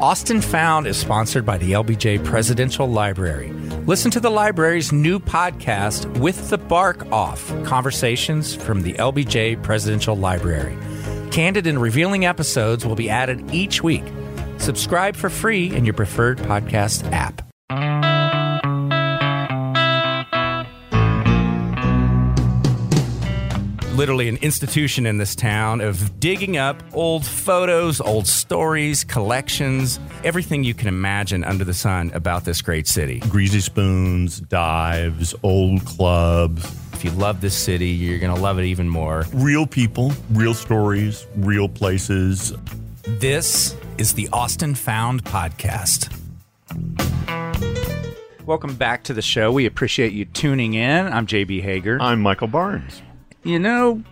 Austin Found is sponsored by the LBJ Presidential Library. Listen to the library's new podcast, With the Bark Off Conversations from the LBJ Presidential Library. Candid and revealing episodes will be added each week. Subscribe for free in your preferred podcast app. Literally an institution in this town of digging up old photos, old stories, collections, everything you can imagine under the sun about this great city. Greasy spoons, dives, old clubs. If you love this city, you're going to love it even more. Real people, real stories, real places. This is the Austin Found Podcast. Welcome back to the show. We appreciate you tuning in. I'm JB Hager. I'm Michael Barnes. You know,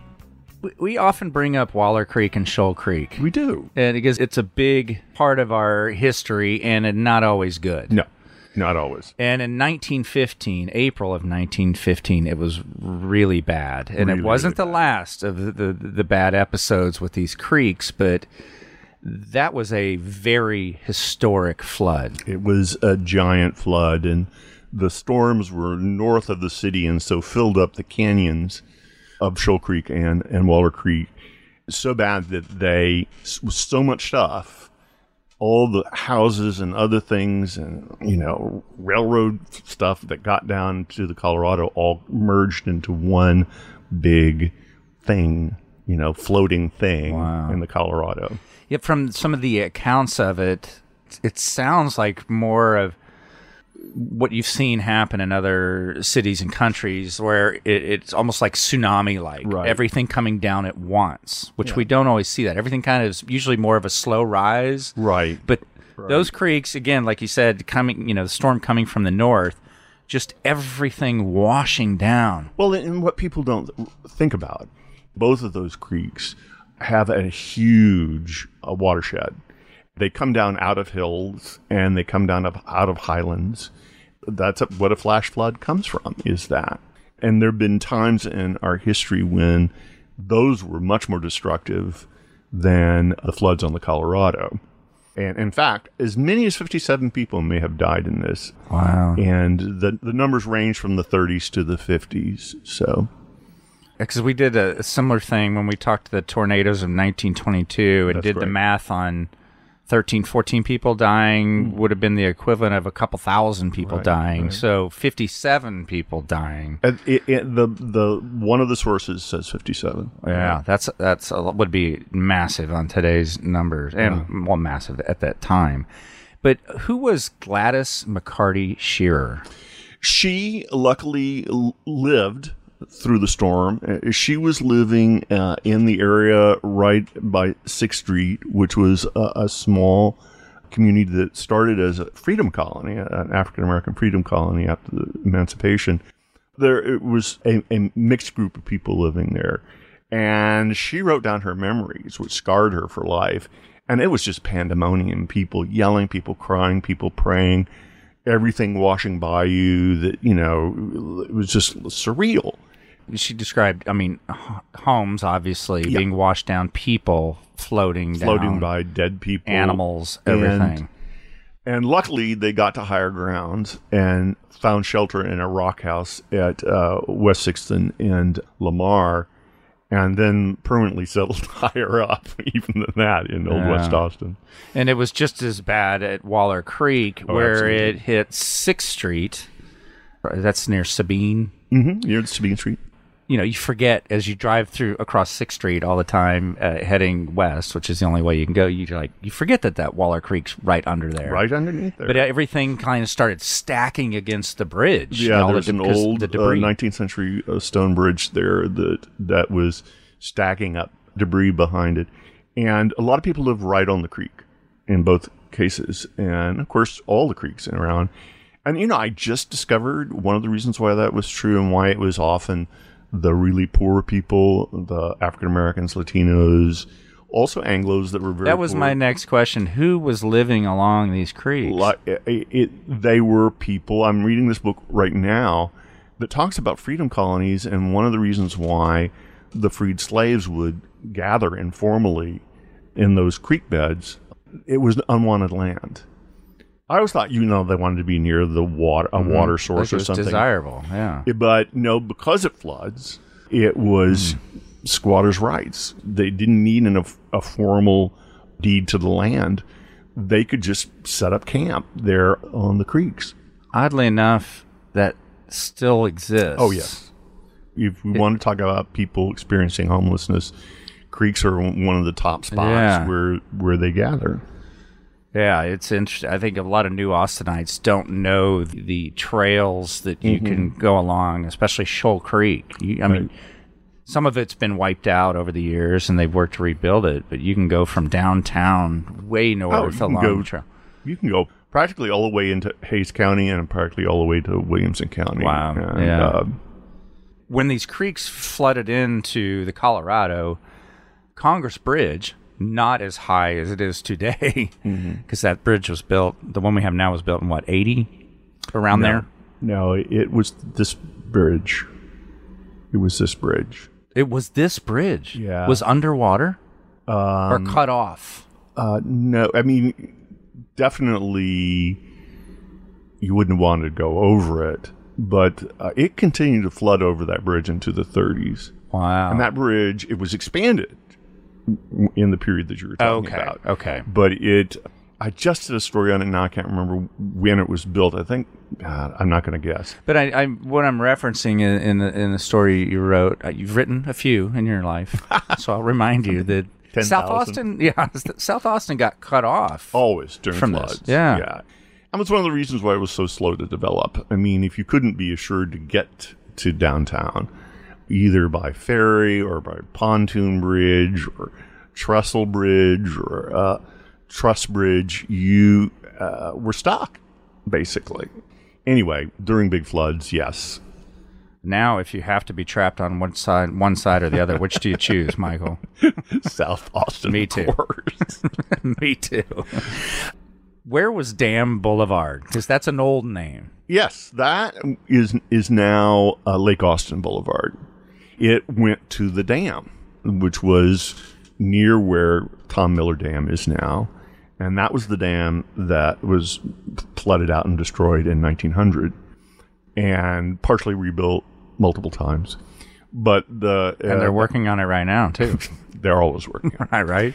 we often bring up Waller Creek and Shoal Creek. We do. And because it's a big part of our history and not always good. No, not always. And in 1915, April of 1915, it was really bad. And Really, it wasn't really the last of the, the, the bad episodes with these creeks, but that was a very historic flood. It was a giant flood, and the storms were north of the city and so filled up the canyons of Shoal Creek and, and Waller Creek so bad that they, with so much stuff, all the houses and other things and, you know, railroad stuff that got down to the Colorado all merged into one big thing, you know, floating thing in the Colorado. Yet from some of the accounts of it, it sounds like more of what you've seen happen in other cities and countries where it, it's almost like tsunami like Right. everything coming down at once which we don't always see that everything kind of is usually more of a slow rise Right. but those creeks again like you said coming you know the storm coming from the north just everything washing down Well, and what people don't think about, both of those creeks have a huge uh, watershed. They come down out of hills and they come down up out of highlands. That's a, what a flash flood comes from. Is that? And there have been times in our history when those were much more destructive than the floods on the Colorado. And in fact, as many as 57 people may have died in this. wow And the, the numbers range from the 30s to the 50s. So, because we did a, a similar thing when we talked to the tornadoes of 1922 and That's did the math on 13 14 people dying would have been the equivalent of a couple thousand people Hmm. Right, dying right. so 57 people dying it, it, the the one of the sources says 57. yeah that's that's a, would be massive on today's numbers and well massive at that time but who was Gladys McCarty Shearer? She luckily lived through the storm. Uh, She was living uh, in the area right by Sixth Street, which was a, a small community that started as a freedom colony, an African American freedom colony after the emancipation. There it was a, a mixed group of people living there, and she wrote down her memories, which scarred her for life. And it was just pandemonium: people yelling, people crying, people praying everything washing by you that you know it was just surreal She described, I mean, homes obviously being washed down, people floating, floating down, by dead people animals, everything. and luckily they got to higher ground and found shelter in a rock house at uh, west sixth and lamar and then permanently settled higher up even than that in old west austin And it was just as bad at Waller Creek, where Oh, absolutely. it hit Sixth Street. That's near Sabine. mm-hmm. near sabine street You know, you forget as you drive through across Sixth Street all the time, uh, heading west, which is the only way you can go. You like you forget that that Waller Creek's right under there. right underneath there But everything kind of started stacking against the bridge. Yeah, all the there's de- an old the uh, 19th century uh, stone bridge there that that was stacking up debris behind it, and a lot of people live right on the creek in both cases, and of course all the creeks around. And you know, I just discovered one of the reasons why that was true and why it was often the really poor people, the African Americans, Latinos, also Anglo's that were very. that was poor. my next question. Who was living along these creeks? Like, it, it, they were people. I'm reading this book right now that talks about freedom colonies, and one of the reasons why the freed slaves would gather informally in those creek beds it was unwanted land. I always thought, you know, they wanted to be near the mm-hmm. water, a water source Like or something. desirable. Yeah. But no, because it floods, it was mm. squatters' rights. They didn't need an, a formal deed to the land. They could just set up camp there on the creeks. Oddly enough, that still exists. Oh, yes. If we want to talk about people experiencing homelessness, creeks are one of the top spots Yeah. where where they gather. Yeah, it's interesting. I think a lot of new Austinites don't know the, the trails that you can go along, especially Shoal Creek. You, I mean, some of it's been wiped out over the years, and they've worked to rebuild it. But you can go from downtown way Oh, north can along go- the trail. You can go practically all the way into Hays County and practically all the way to Williamson County. Wow, And, yeah. uh, when these creeks flooded into the Colorado, Congress Bridge, not as high as it is today, because that bridge was built, the one we have now was built in what, 80? Around there? no, it was this bridge. It was this bridge. It was this bridge. Yeah. Was underwater or cut off. Uh, no, I mean, definitely you wouldn't want to go over it, but uh, it continued to flood over that bridge into the 30s. Wow. And that bridge, it was expanded in the period that you were talking okay. about. Okay. But it, I just did a story on it now. I can't remember when it was built. I think, God, I'm not going to guess. But I, I, what I'm referencing in, in the in the story you wrote, uh, you've written a few in your life, so I'll remind you that 10,000. South Austin, yeah, South Austin got cut off. Always during From this, floods. yeah. Yeah. And it's one of the reasons why it was so slow to develop. I mean, if you couldn't be assured to get to downtown, either by ferry or by pontoon bridge or trestle bridge or uh, truss bridge, you uh, were stuck, basically. Anyway, during big floods, yes. Now, if you have to be trapped on one side, one side or the other, which do you choose, Michael? South Austin, Me too. Me too. Where was Dam Boulevard? Because that's an old name. Yes, that is is now uh, Lake Austin Boulevard. It went to the dam, which was near where Tom Miller Dam is now, and that was the dam that was flooded out and destroyed in 1900, and partially rebuilt multiple times. But the uh, And they're working on it right now, too. they're always working on it right, right?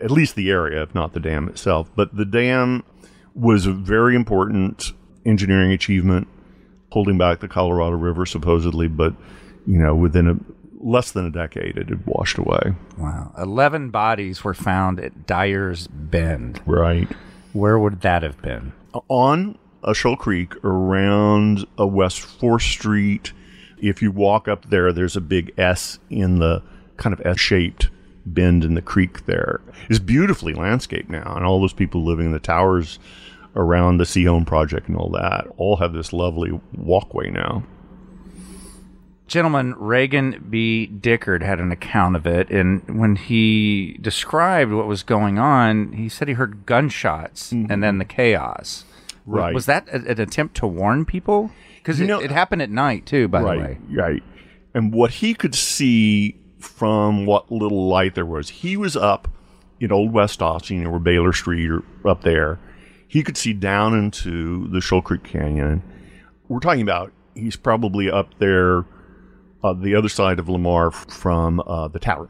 at least the area, if not the dam itself. But the dam was a very important engineering achievement, holding back the Colorado River supposedly, but you know, within a less than a decade, it had washed away. Wow. 11 bodies were found at Dyer's Bend. Right Where would that have been? on a Shoal Creek around a West Fourth Street. If you walk up there, there's a big S in the kind of S-shaped bend in the creek. There it's beautifully landscaped now, and all those people living in the towers around the Seaholm project and all that all have this lovely walkway now. Gentleman Reagan B. Dickard had an account of it, and when he described what was going on, he said he heard gunshots and then the chaos. Mm-hmm. Right. Was that a, an attempt to warn people? Because it, it happened at night too. By the way, right, right. And what he could see from what little light there was, he was up in Old West Austin, where Baylor Street or up there. He could see down into the Shoal Creek Canyon. We're talking about he's probably up there, uh, the other side of Lamar from uh, the tower,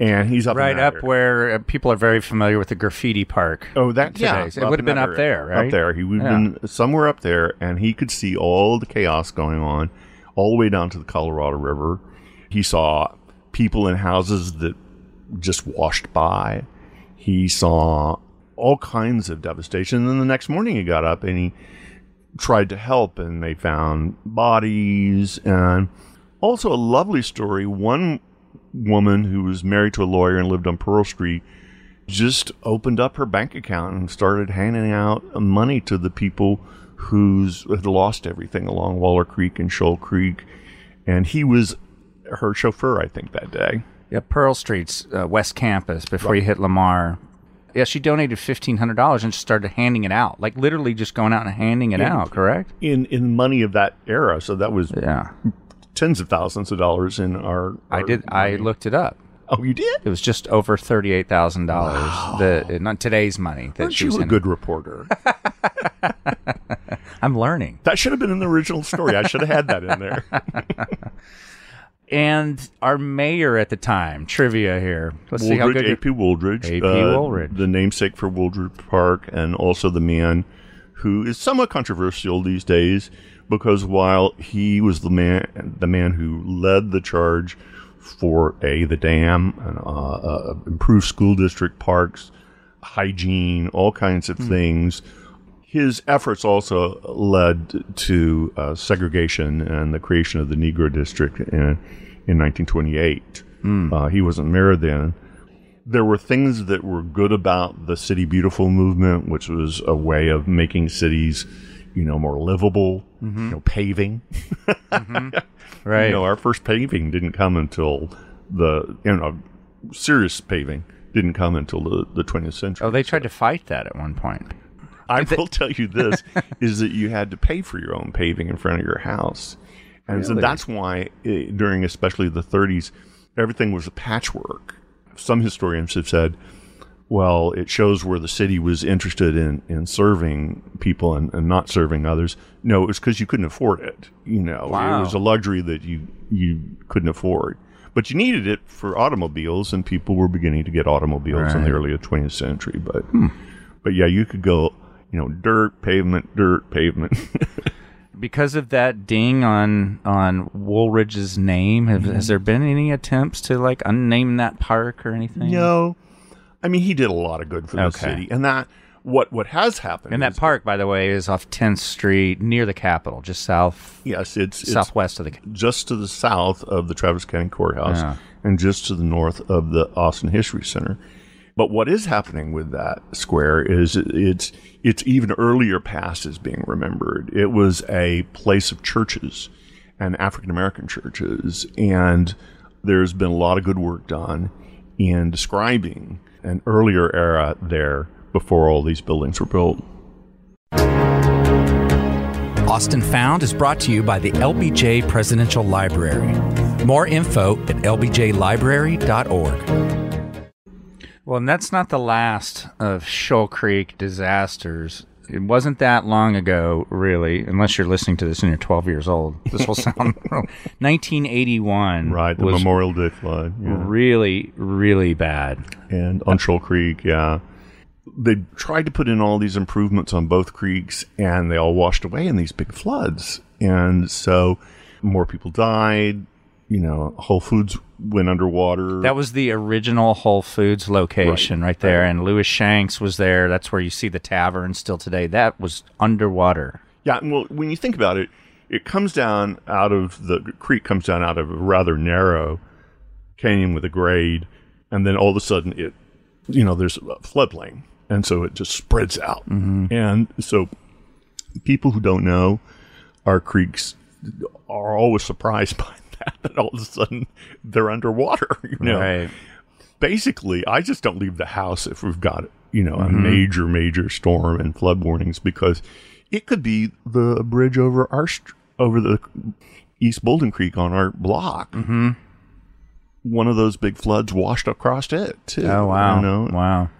and he's up right up area. where uh, people are very familiar with the graffiti park. Oh, that yeah. It would have been up there, right? Up there, he would have Yeah. been somewhere up there, and he could see all the chaos going on, all the way down to the Colorado River. He saw people in houses that just washed by. He saw all kinds of devastation. And then the next morning, he got up and he tried to help, and they found bodies and also a lovely story. One woman who was married to a lawyer and lived on Pearl Street just opened up her bank account and started handing out money to the people who's had lost everything along Waller Creek and Shoal Creek, and he was her chauffeur, I think, that day. Yeah, Pearl Street's uh, West Campus before you hit Lamar. Yeah, she donated fifteen hundred dollars and just started handing it out, like literally just going out and handing it out. Correct? In in money of that era, so that was Yeah, tens of thousands of dollars in our. I our did. I looked it up. Oh, you did? It was just over thirty-eight thousand dollars. The not today's money. That Aren't she was you a in. good reporter? I'm learning. that should have been in the original story. I should have had that in there. And our mayor at the time, trivia here. Let's see how good. A.P. Wooldridge. A.P. uh, Wooldridge. The namesake for Wooldridge Park, and also the man who is somewhat controversial these days because while he was the man, the man who led the charge for a the dam, and, uh, uh, improved school district parks, hygiene, all kinds of things. His efforts also led to uh, segregation and the creation of the Negro District in, in 1928. Uh, he wasn't mayor then. There were things that were good about the City Beautiful movement, which was a way of making cities, you know, more livable. You know, paving. right. You know, our first paving didn't come until the you know serious paving didn't come until the, the 20th century. oh, they tried to fight that at one point. I will tell you this is that you had to pay for your own paving in front of your house. And so that's why eh, during especially the 30s everything was a patchwork. Some historians have said well, it shows where the city was interested in, in serving people and, and not serving others. No, it was because you couldn't afford it. You know, Wow. it was a luxury that you you couldn't afford. But you needed it for automobiles, and people were beginning to get automobiles in the early 20th century. But but yeah, you could go, you know, dirt, pavement, dirt, pavement. Because of that ding on on Wooldridge's name, have, Mm-hmm. has there been any attempts to like unname that park or anything? no, I mean he did a lot of good for the Okay. city, and that what what has happened. And that is- park, by the way, is off 10th Street near the Capitol, just south yes, it's, it's southwest of the. just to the south of the Travis County Courthouse Yeah. and just to the north of the Austin History Center. But what is happening with that square is it's it's even earlier past is being remembered. It was a place of churches and African American churches, and there's been a lot of good work done in describing an earlier era there before all these buildings were built. Austin Found is brought to you by the LBJ Presidential Library. More info at lbjlibrary.org. Well, and that's not the last of Shoal Creek disasters. It wasn't that long ago, really, unless you're listening to this and you're 12 years old. This will sound 1981. Right, the Memorial Day flood. Yeah. really, really bad. and on Shoal Creek, yeah. They tried to put in all these improvements on both creeks, and they all washed away in these big floods. And so more people died. You know, Whole Foods went underwater. That was the original Whole Foods location right, there, and Louis Shanks was there. That's where you see the tavern still today. That was underwater. yeah, and well, when you think about it, it comes down out of the creek comes down out of a rather narrow canyon with a grade, and then all of a sudden it, you know, there's a floodplain, and so it just spreads out, mm-hmm. and so people who don't know our creeks are always surprised by that. That all of a sudden they're underwater. You know, Right. basically, I just don't leave the house if we've got you know a major, major storm and flood warnings because it could be the bridge over our over the East Bouldin Creek on our block. Mm-hmm. One of those big floods washed across it too. Oh wow! You know, Wow.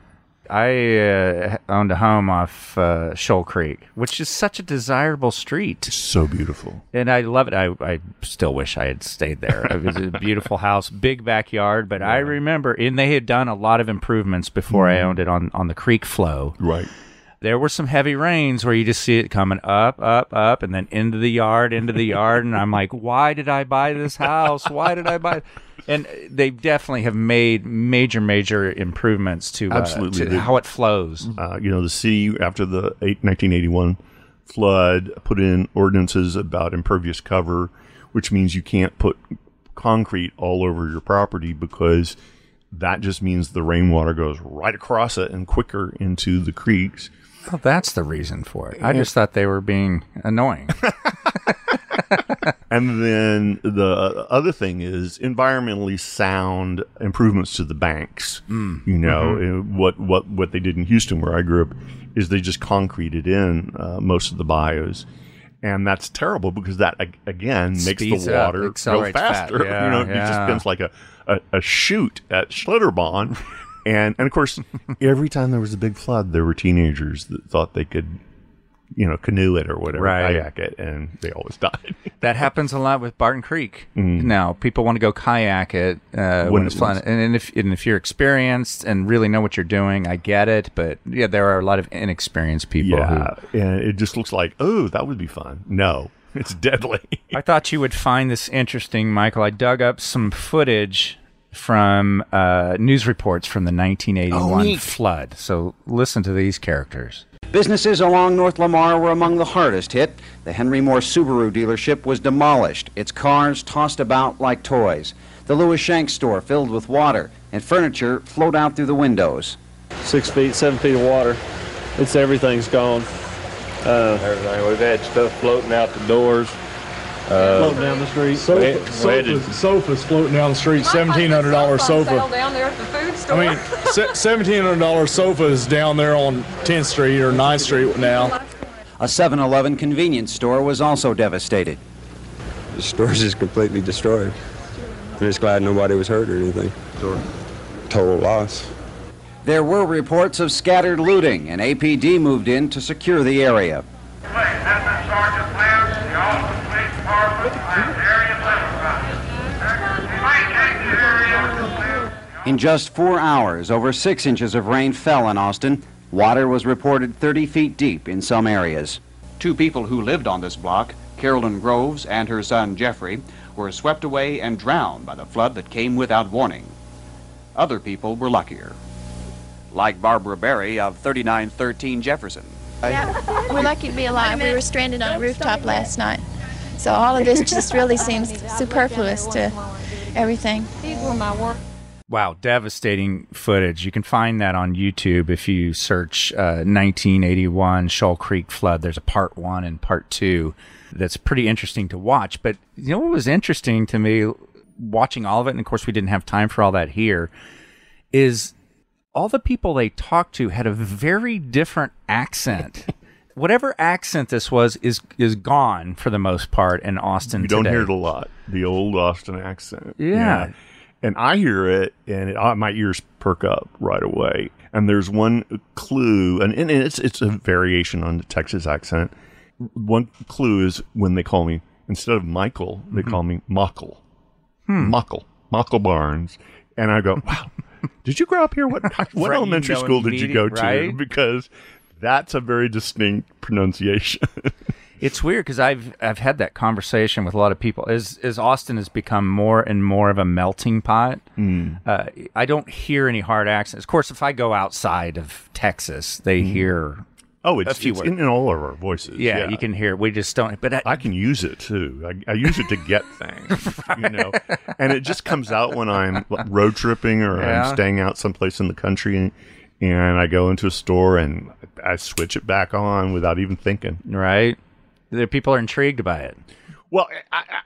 I uh, owned a home off uh, Shoal Creek, which is such a desirable street, so beautiful. and I love it. I, I still wish I had stayed there. It was a beautiful house, big backyard. But I remember, and they had done a lot of improvements before I owned it on on the creek flow. Right. there were some heavy rains where you just see it coming up, up, up, and then into the yard, into the yard, and I'm like, why did I buy this house? Why did I buy? And they definitely have made major, major improvements to, uh, Absolutely. to They- how it flows. Uh, you know, the city after the eight, 1981 flood put in ordinances about impervious cover, which means you can't put concrete all over your property because that just means the rainwater goes right across it and quicker into the creeks. Well, that's the reason for it. I just thought they were being annoying. And then the other thing is environmentally sound improvements to the banks. You know uh, what what what they did in Houston, where I grew up, is they just concreted in uh, most of the bayous, And that's terrible because that ag- again makes Speeds the up, water go faster. Yeah, you know, it just spins like a, a, a chute at Schlitterbahn. and and of course, every time there was a big flood, there were teenagers that thought they could, you know, canoe it or whatever, Right. kayak it, and they always died. That happens a lot with Barton Creek. Now, people want to go kayak it uh, when, When it's it fun, and, and if and if you're experienced and really know what you're doing, I get it. But yeah, there are a lot of inexperienced people. yeah, and it just looks like, oh, that would be fun. No, it's deadly. I thought you would find this interesting, Michael. I dug up some footage from uh, news reports from the 1981 neat. flood. So listen to these characters. Businesses along North Lamar were among the hardest hit. The Henry Moore Subaru dealership was demolished, its cars tossed about like toys. The Louis Shank store filled with water, and furniture flowed out through the windows. six feet, seven feet of water. It's everything's gone. Uh, everything. We've had stuff floating out the doors. Uh, floating down the street. We had- Sofa, we had sofas, sofas floating down the street. Seventeen hundred dollar Sale sofa. down there at the food store. I mean, seventeen hundred dollar sofa is down there on 10th Street or 9th Street now. A 7 Eleven convenience store was also devastated. The store's just completely destroyed. I'm just glad nobody was hurt or anything. Total loss. There were reports of scattered looting, and APD moved in to secure the area. This is Sergeant Lamb, the Austin Police Department, and Area Supervisor. Vacate the area. In just four hours, over six inches of rain fell in Austin. Water was reported 30 feet deep in some areas. Two people who lived on this block, Carolyn Groves and her son Jeffrey, were swept away and drowned by the flood that came without warning. Other people were luckier. Like Barbara Berry of 3913 Jefferson. Yeah, we're lucky to be alive. We were stranded on a rooftop last night. So all of this just really seems superfluous to everything. These were my work. Wow, devastating footage. You can find that on YouTube if you search uh, 1981 Shoal Creek flood. There's a part one and part two that's pretty interesting to watch. But you know what was interesting to me watching all of it, and of course, we didn't have time for all that here, is all the people they talked to had a very different accent. Whatever accent this was is is gone for the most part in Austin. You don't today. hear it a lot. The old Austin accent. Yeah. And I hear it, and it, uh, my ears perk up right away. And there's one clue, and, and it's it's a variation on the Texas accent. One clue is when they call me instead of Michael, they Mm-hmm. call me Mockle, Hmm. Mockle, Mockle Barnes, and I go, "Wow, did you grow up here? What what Right, you elementary know school did you go to? right? Because that's a very distinct pronunciation." It's weird because I've I've had that conversation with a lot of people. As as Austin has become more and more of a melting pot, uh, I don't hear any hard accents. Of course, if I go outside of Texas, they hear. Oh, it's, a few it's words. in, all of our voices. Yeah, you can hear. We just don't. But I, I can use it too. I, I use it to get things, you know, and it just comes out when I'm road tripping or Yeah. I'm staying out someplace in the country, and, and I go into a store and I switch it back on without even thinking. right, the people are intrigued by it. Well,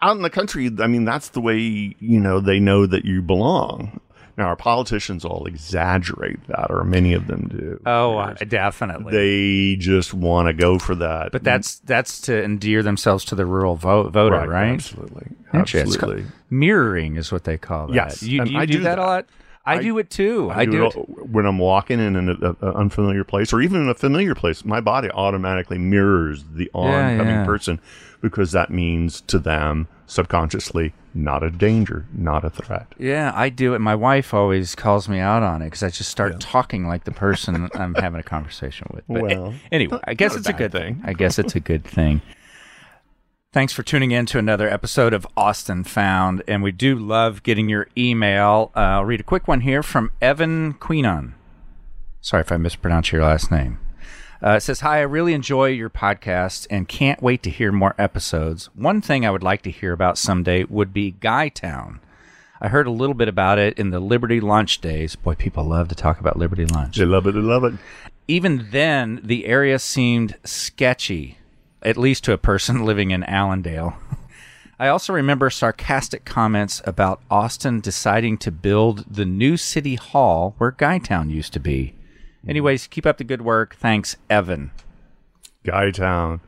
out in the country, I mean, that's the way you know they know that you belong. Now, our politicians all exaggerate that, or many of them do. Oh, uh, definitely. they just want to go for that. but that's that's to endear themselves to the rural vo- voter, right? Absolutely, absolutely. called- mirroring is what they call that. Yes, you, you I do, do that, that. a lot. I, I- do it too. I, do, it it. when I'm walking in an a, a unfamiliar place, or even in a familiar place. My body automatically mirrors the oncoming yeah. person because that means to them subconsciously not a danger, not a threat. Yeah, I do it. My wife always calls me out on it because I just start talking like the person I'm having a conversation with. But Well, anyway, I guess not a it's a good thing. thing. I guess it's a good thing. Thanks for tuning in to another episode of Austin Found, and we do love getting your email. Uh, I'll read a quick one here from Evan Queenon. Sorry if I mispronounced your last name. Uh, it says, Hi, I really enjoy your podcast and can't wait to hear more episodes. One thing I would like to hear about someday would be Guytown. I heard a little bit about it in the Liberty Lunch days. Boy, people love to talk about Liberty Lunch. They love it. They love it. Even then, the area seemed sketchy, at least to a person living in Allandale. I also remember sarcastic comments about Austin deciding to build the new city hall where Guytown used to be. Anyways, keep up the good work. Thanks, Evan. Guytown.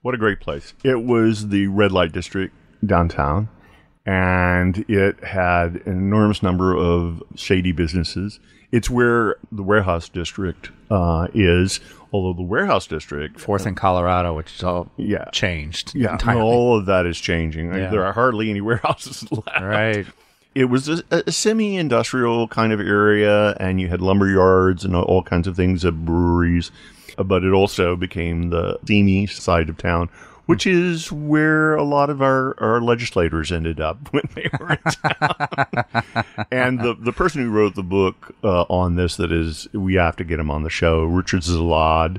What a great place. It was the red light district downtown, and it had an enormous number of shady businesses. It's where the warehouse district uh, is, although the warehouse district. Fourth in Colorado, which is all Yeah. changed. Yeah, entirely. all of that is changing. Yeah. There are hardly any warehouses left. Right. It was a, a semi-industrial kind of area, and you had lumber yards and all kinds of things, uh, breweries. But it also became the steamy side of town, which is where a lot of our, our legislators ended up when they were in town. and the the person who wrote the book uh, on this, that is, we have to get him on the show, Richard Zalad,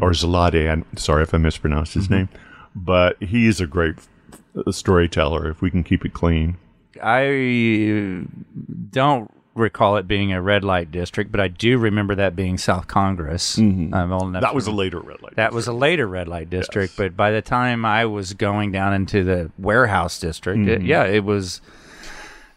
or Zelade. I'm sorry if I mispronounced his name, but he is a great uh, storyteller. If we can keep it clean. I don't recall it being a red light district, but I do remember that being South Congress. I'm old enough That was a later red light. That was a later red light district, but by the time I was going down into the warehouse district, it- Mhm. yeah, it was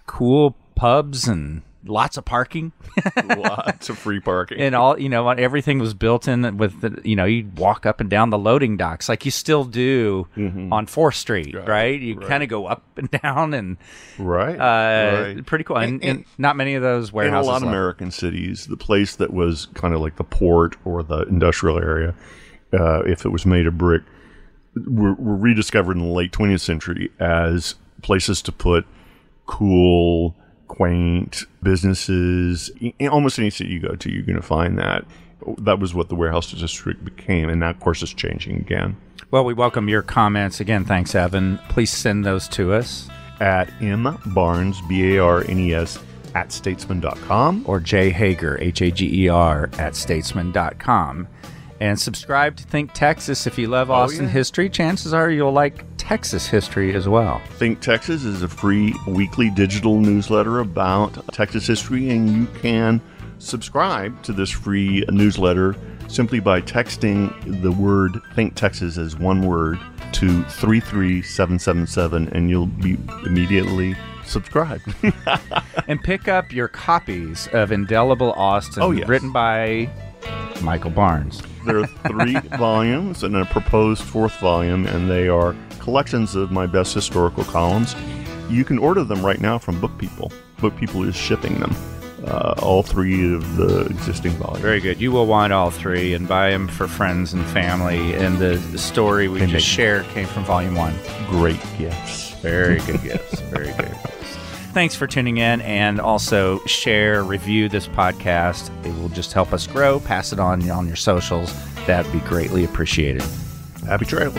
cool pubs and lots of parking. Lots of free parking. and all you know everything was built in with the you know you walk up and down the loading docks like you still do Mm-hmm. on Fourth Street, right? You kind of go up and down and right, uh, right. pretty cool. And, And- and not many of those warehouses. in a lot of left. American cities, the place that was kind of like the port or the industrial area, uh, if it was made of brick, were, were rediscovered in the late 20th century as places to put cool, quaint businesses. In almost any city you go to, you're going to find that. That was what the warehouse district became, and that, of course, is changing again. Well, we welcome your comments again. Thanks, Evan. Please send those to us at M Barnes, B A R N E S, at statesman.com. or J Hager, H A G E R, at statesman.com. And subscribe to Think Texas. If you love oh, Austin yeah. history, chances are you'll like Texas history as well. Think Texas is a free weekly digital newsletter about Texas history, and you can subscribe to this free newsletter simply by texting the word Think Texas as one word to 33777, and you'll be immediately subscribed. and pick up your copies of Indelible Austin, Oh, yes. written by Michael Barnes. there are three volumes and a proposed fourth volume, and they are collections of my best historical columns. You can order them right now from Book People. Book People is shipping them. Uh, all three of the existing volumes. Very good. You will want all three and buy them for friends and family. And the, the story we And just shared came from volume one. Great gifts. Very good gifts. Very good gifts. Thanks for tuning in and also share, review this podcast. It will just help us grow. Pass it on on your socials. That'd be greatly appreciated. Happy trails.